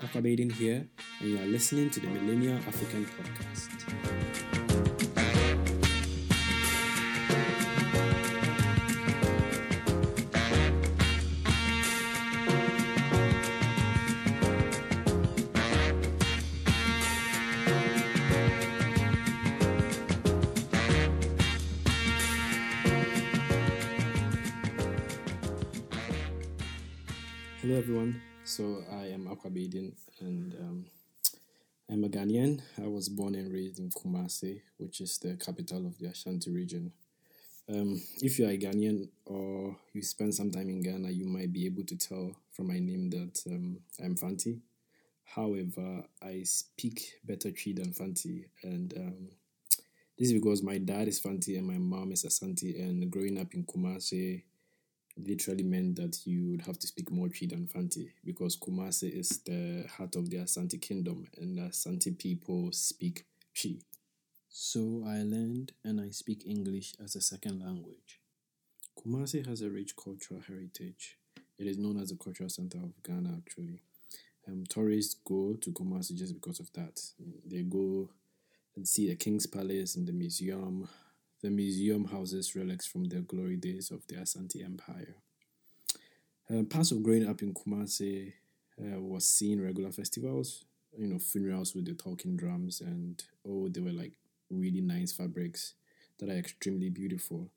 Aquabaden here, and you are listening to the Millennial African Podcast. Hello, everyone. So, I am Aquabaden, and um, I'm a Ghanaian. I was born and raised in Kumasi, which is the capital of the Ashanti region. Um, if you are a Ghanaian or you spend some time in Ghana, you might be able to tell from my name that um, I'm Fanti. However, I speak better Twi than Fanti, and um, this is because my dad is Fanti and my mom is Asante. And growing up in Kumasi literally meant that you would have to speak more Twi than Fanti because Kumasi is the heart of the Asante kingdom, and the Asante people speak Twi. So I learned and I speak English as a second language. Kumasi has a rich cultural heritage. It is known as the cultural center of Ghana, actually. Um, tourists go to Kumasi just because of that. They go and see the King's Palace and the museum. The museum houses relics from the glory days of the Asante Empire. Uh, parts of growing up in Kumasi uh, was seeing regular festivals, you know, funerals with the talking drums, and oh, they were like really nice fabrics that are extremely beautiful.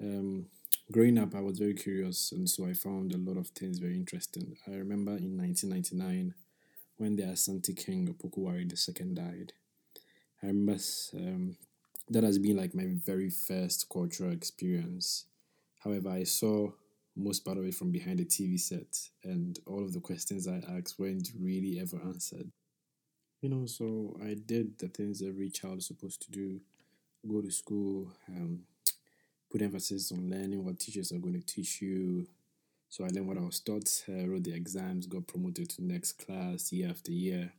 Um, growing up, I was very curious, and so I found a lot of things very interesting. I remember in 1999 when the Asante king Opoku Ware II died. I remember um, that has been like my very first cultural experience. However, I saw most part of it from behind the TV set, and all of the questions I asked weren't really ever answered. You know, so I did the things every child is supposed to do go to school, um, put emphasis on learning what teachers are going to teach you. So I learned what I was taught, uh, wrote the exams, got promoted to next class year after year.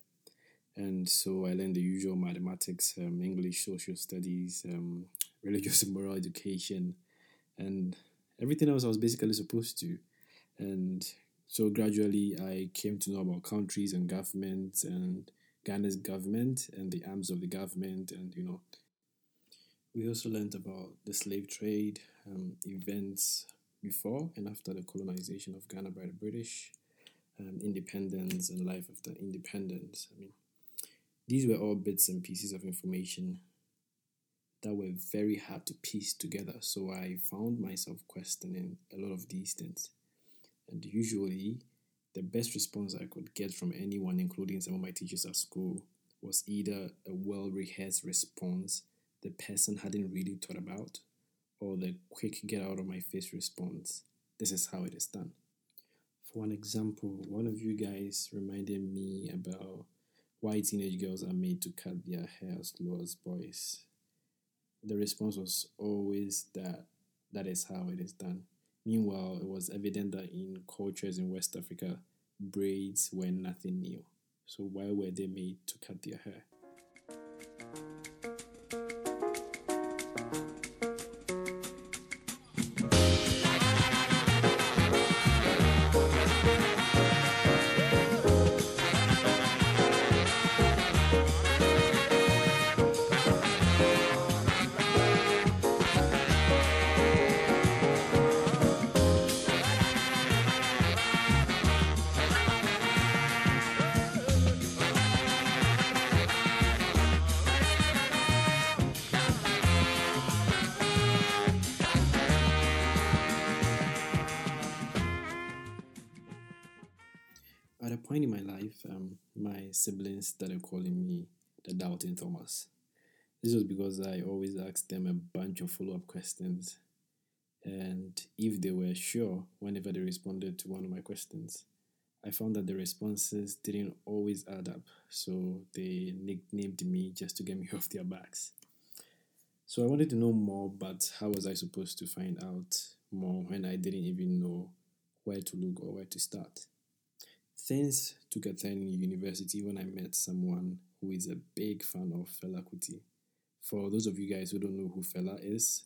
And so I learned the usual mathematics, um, English, social studies, um, religious and moral education, and everything else I was basically supposed to. And so gradually I came to know about countries and governments and Ghana's government and the arms of the government. And, you know, we also learned about the slave trade, um, events before and after the colonization of Ghana by the British, um, independence and life after independence. I mean, these were all bits and pieces of information that were very hard to piece together. So I found myself questioning a lot of these things. And usually, the best response I could get from anyone, including some of my teachers at school, was either a well rehearsed response the person hadn't really thought about, or the quick get out of my face response. This is how it is done. For an example, one of you guys reminded me about why teenage girls are made to cut their hair as low as boys. The response was always that that is how it is done. Meanwhile, it was evident that in cultures in West Africa, braids were nothing new. So why were they made to cut their hair? At a point in my life, um, my siblings started calling me the Doubting Thomas. This was because I always asked them a bunch of follow up questions. And if they were sure whenever they responded to one of my questions, I found that the responses didn't always add up. So they nicknamed me just to get me off their backs. So I wanted to know more, but how was I supposed to find out more when I didn't even know where to look or where to start? Things took a university when I met someone who is a big fan of Fela Kuti. For those of you guys who don't know who Fela is,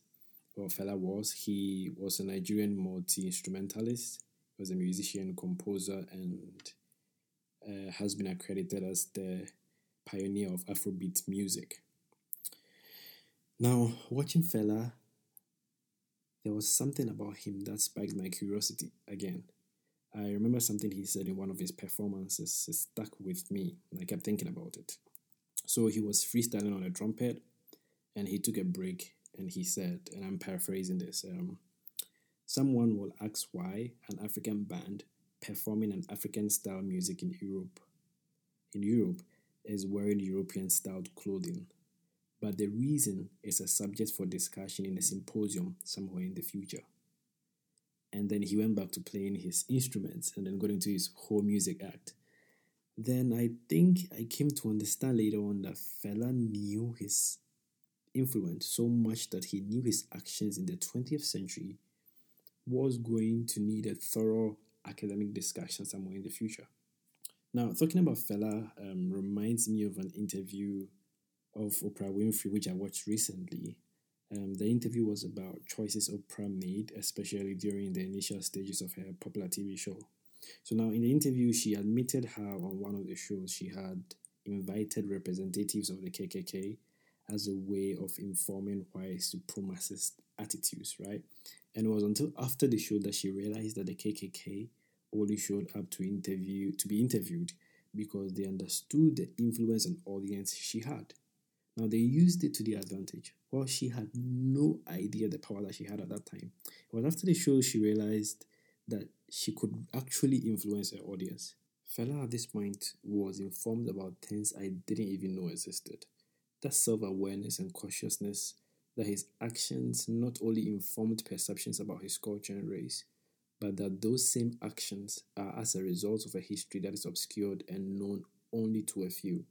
or Fela was, he was a Nigerian multi instrumentalist. Was a musician, composer, and uh, has been accredited as the pioneer of Afrobeat music. Now, watching Fela, there was something about him that spiked my curiosity again. I remember something he said in one of his performances. It stuck with me. I kept thinking about it. So he was freestyling on a trumpet and he took a break and he said, and I'm paraphrasing this um, someone will ask why an African band performing an African style music in Europe in Europe is wearing European styled clothing. But the reason is a subject for discussion in a symposium somewhere in the future. And then he went back to playing his instruments and then got into his whole music act. Then I think I came to understand later on that Fela knew his influence so much that he knew his actions in the 20th century was going to need a thorough academic discussion somewhere in the future. Now, talking about Fela um, reminds me of an interview of Oprah Winfrey, which I watched recently. Um, the interview was about choices Oprah made, especially during the initial stages of her popular TV show. So, now in the interview, she admitted how on one of the shows she had invited representatives of the KKK as a way of informing white supremacist attitudes, right? And it was until after the show that she realized that the KKK only showed up to interview to be interviewed because they understood the influence and audience she had. Now they used it to their advantage. Well, she had no idea the power that she had at that time. It was after the show she realized that she could actually influence her audience. Fela at this point was informed about things I didn't even know existed. That self awareness and consciousness that his actions not only informed perceptions about his culture and race, but that those same actions are as a result of a history that is obscured and known only to a few.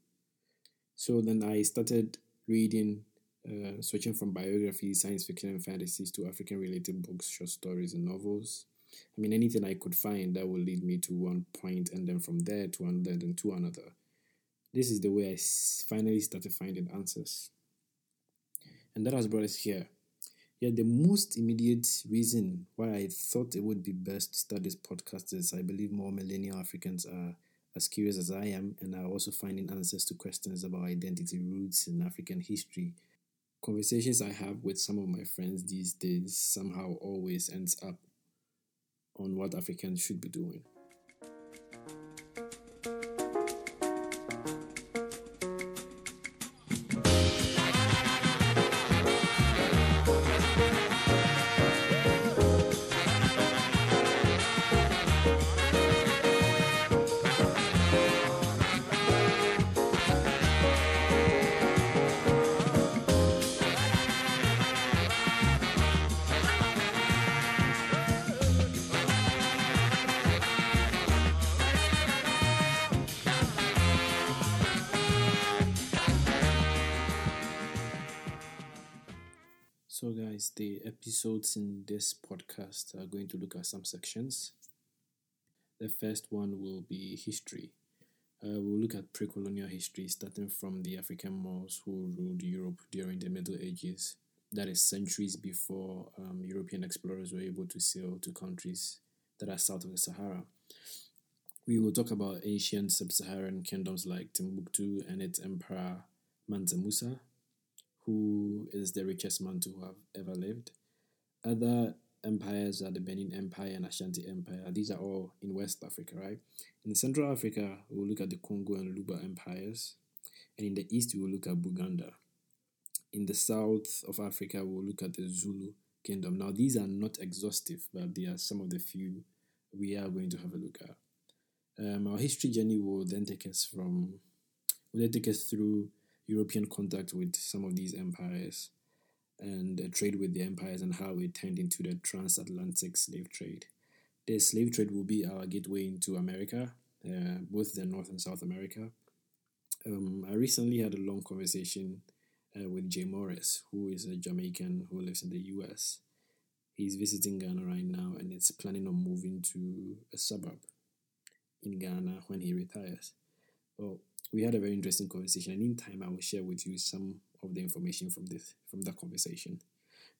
So then I started reading, uh, switching from biographies, science fiction, and fantasies to African related books, short stories, and novels. I mean, anything I could find that would lead me to one point, and then from there to another, then to another. This is the way I finally started finding answers. And that has brought us here. Yet the most immediate reason why I thought it would be best to start this podcast is I believe more millennial Africans are as curious as I am and are also finding answers to questions about identity roots in African history. Conversations I have with some of my friends these days somehow always ends up on what Africans should be doing. The episodes in this podcast are going to look at some sections. The first one will be history. Uh, we'll look at pre colonial history, starting from the African Moors who ruled Europe during the Middle Ages. That is centuries before um, European explorers were able to sail to countries that are south of the Sahara. We will talk about ancient sub Saharan kingdoms like Timbuktu and its emperor Mansa Musa, who is the richest man to have ever lived. Other empires are the Benin Empire and Ashanti Empire. These are all in West Africa, right? In Central Africa, we'll look at the Congo and Luba empires. And in the East, we will look at Buganda. In the South of Africa, we'll look at the Zulu Kingdom. Now, these are not exhaustive, but they are some of the few we are going to have a look at. Um, our history journey will then take us from, will then take us through European contact with some of these empires and trade with the empires and how it turned into the transatlantic slave trade. The slave trade will be our gateway into America, uh, both the North and South America. Um, I recently had a long conversation uh, with Jay Morris, who is a Jamaican who lives in the US. He's visiting Ghana right now and is planning on moving to a suburb in Ghana when he retires. Well, we had a very interesting conversation, and in time, I will share with you some of the information from this from that conversation.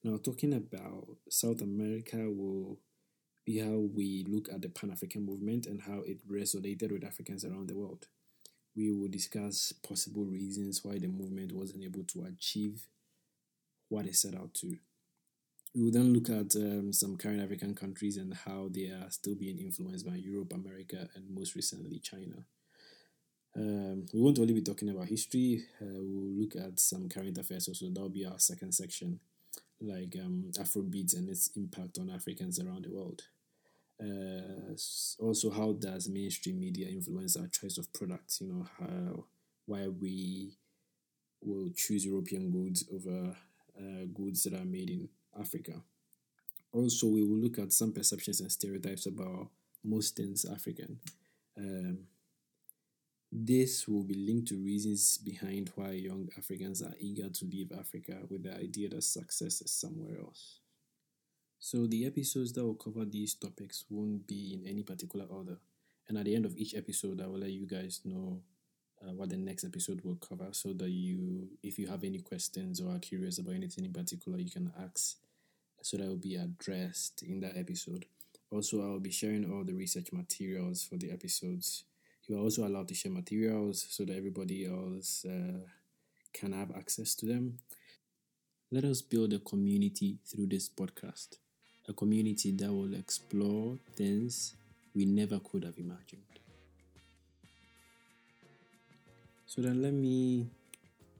Now, talking about South America, will be how we look at the Pan African movement and how it resonated with Africans around the world. We will discuss possible reasons why the movement wasn't able to achieve what it set out to. We will then look at um, some current African countries and how they are still being influenced by Europe, America, and most recently China. Um, we won't only be talking about history, uh, we'll look at some current affairs also. That'll be our second section, like um, Afrobeats and its impact on Africans around the world. Uh, also, how does mainstream media influence our choice of products? You know, how, why we will choose European goods over uh, goods that are made in Africa. Also, we will look at some perceptions and stereotypes about most things African. Um, this will be linked to reasons behind why young Africans are eager to leave Africa with the idea that success is somewhere else. So, the episodes that will cover these topics won't be in any particular order. And at the end of each episode, I will let you guys know uh, what the next episode will cover so that you, if you have any questions or are curious about anything in particular, you can ask so that will be addressed in that episode. Also, I will be sharing all the research materials for the episodes you are also allowed to share materials so that everybody else uh, can have access to them. Let us build a community through this podcast, a community that will explore things we never could have imagined. So then let me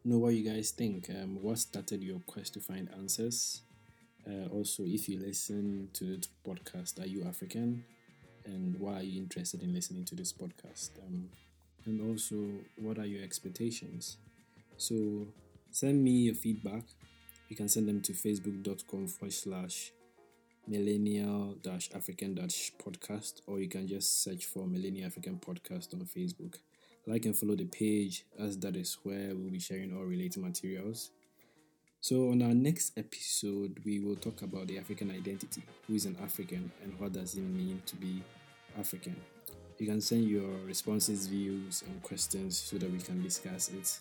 know what you guys think. Um, what started your quest to find answers? Uh, also, if you listen to the podcast, are you African? And why are you interested in listening to this podcast? Um, and also, what are your expectations? So, send me your feedback. You can send them to facebook.com forward slash millennial dash African dash podcast, or you can just search for Millennial African Podcast on Facebook. Like and follow the page, as that is where we'll be sharing all related materials. So, on our next episode, we will talk about the African identity who is an African and what does it mean to be African. You can send your responses, views, and questions so that we can discuss it.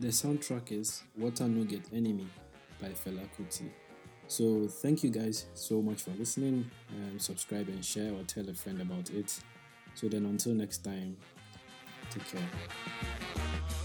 The soundtrack is Water No Get Enemy by Fela Kuti. So, thank you guys so much for listening. And subscribe and share or tell a friend about it. So, then until next time, take care.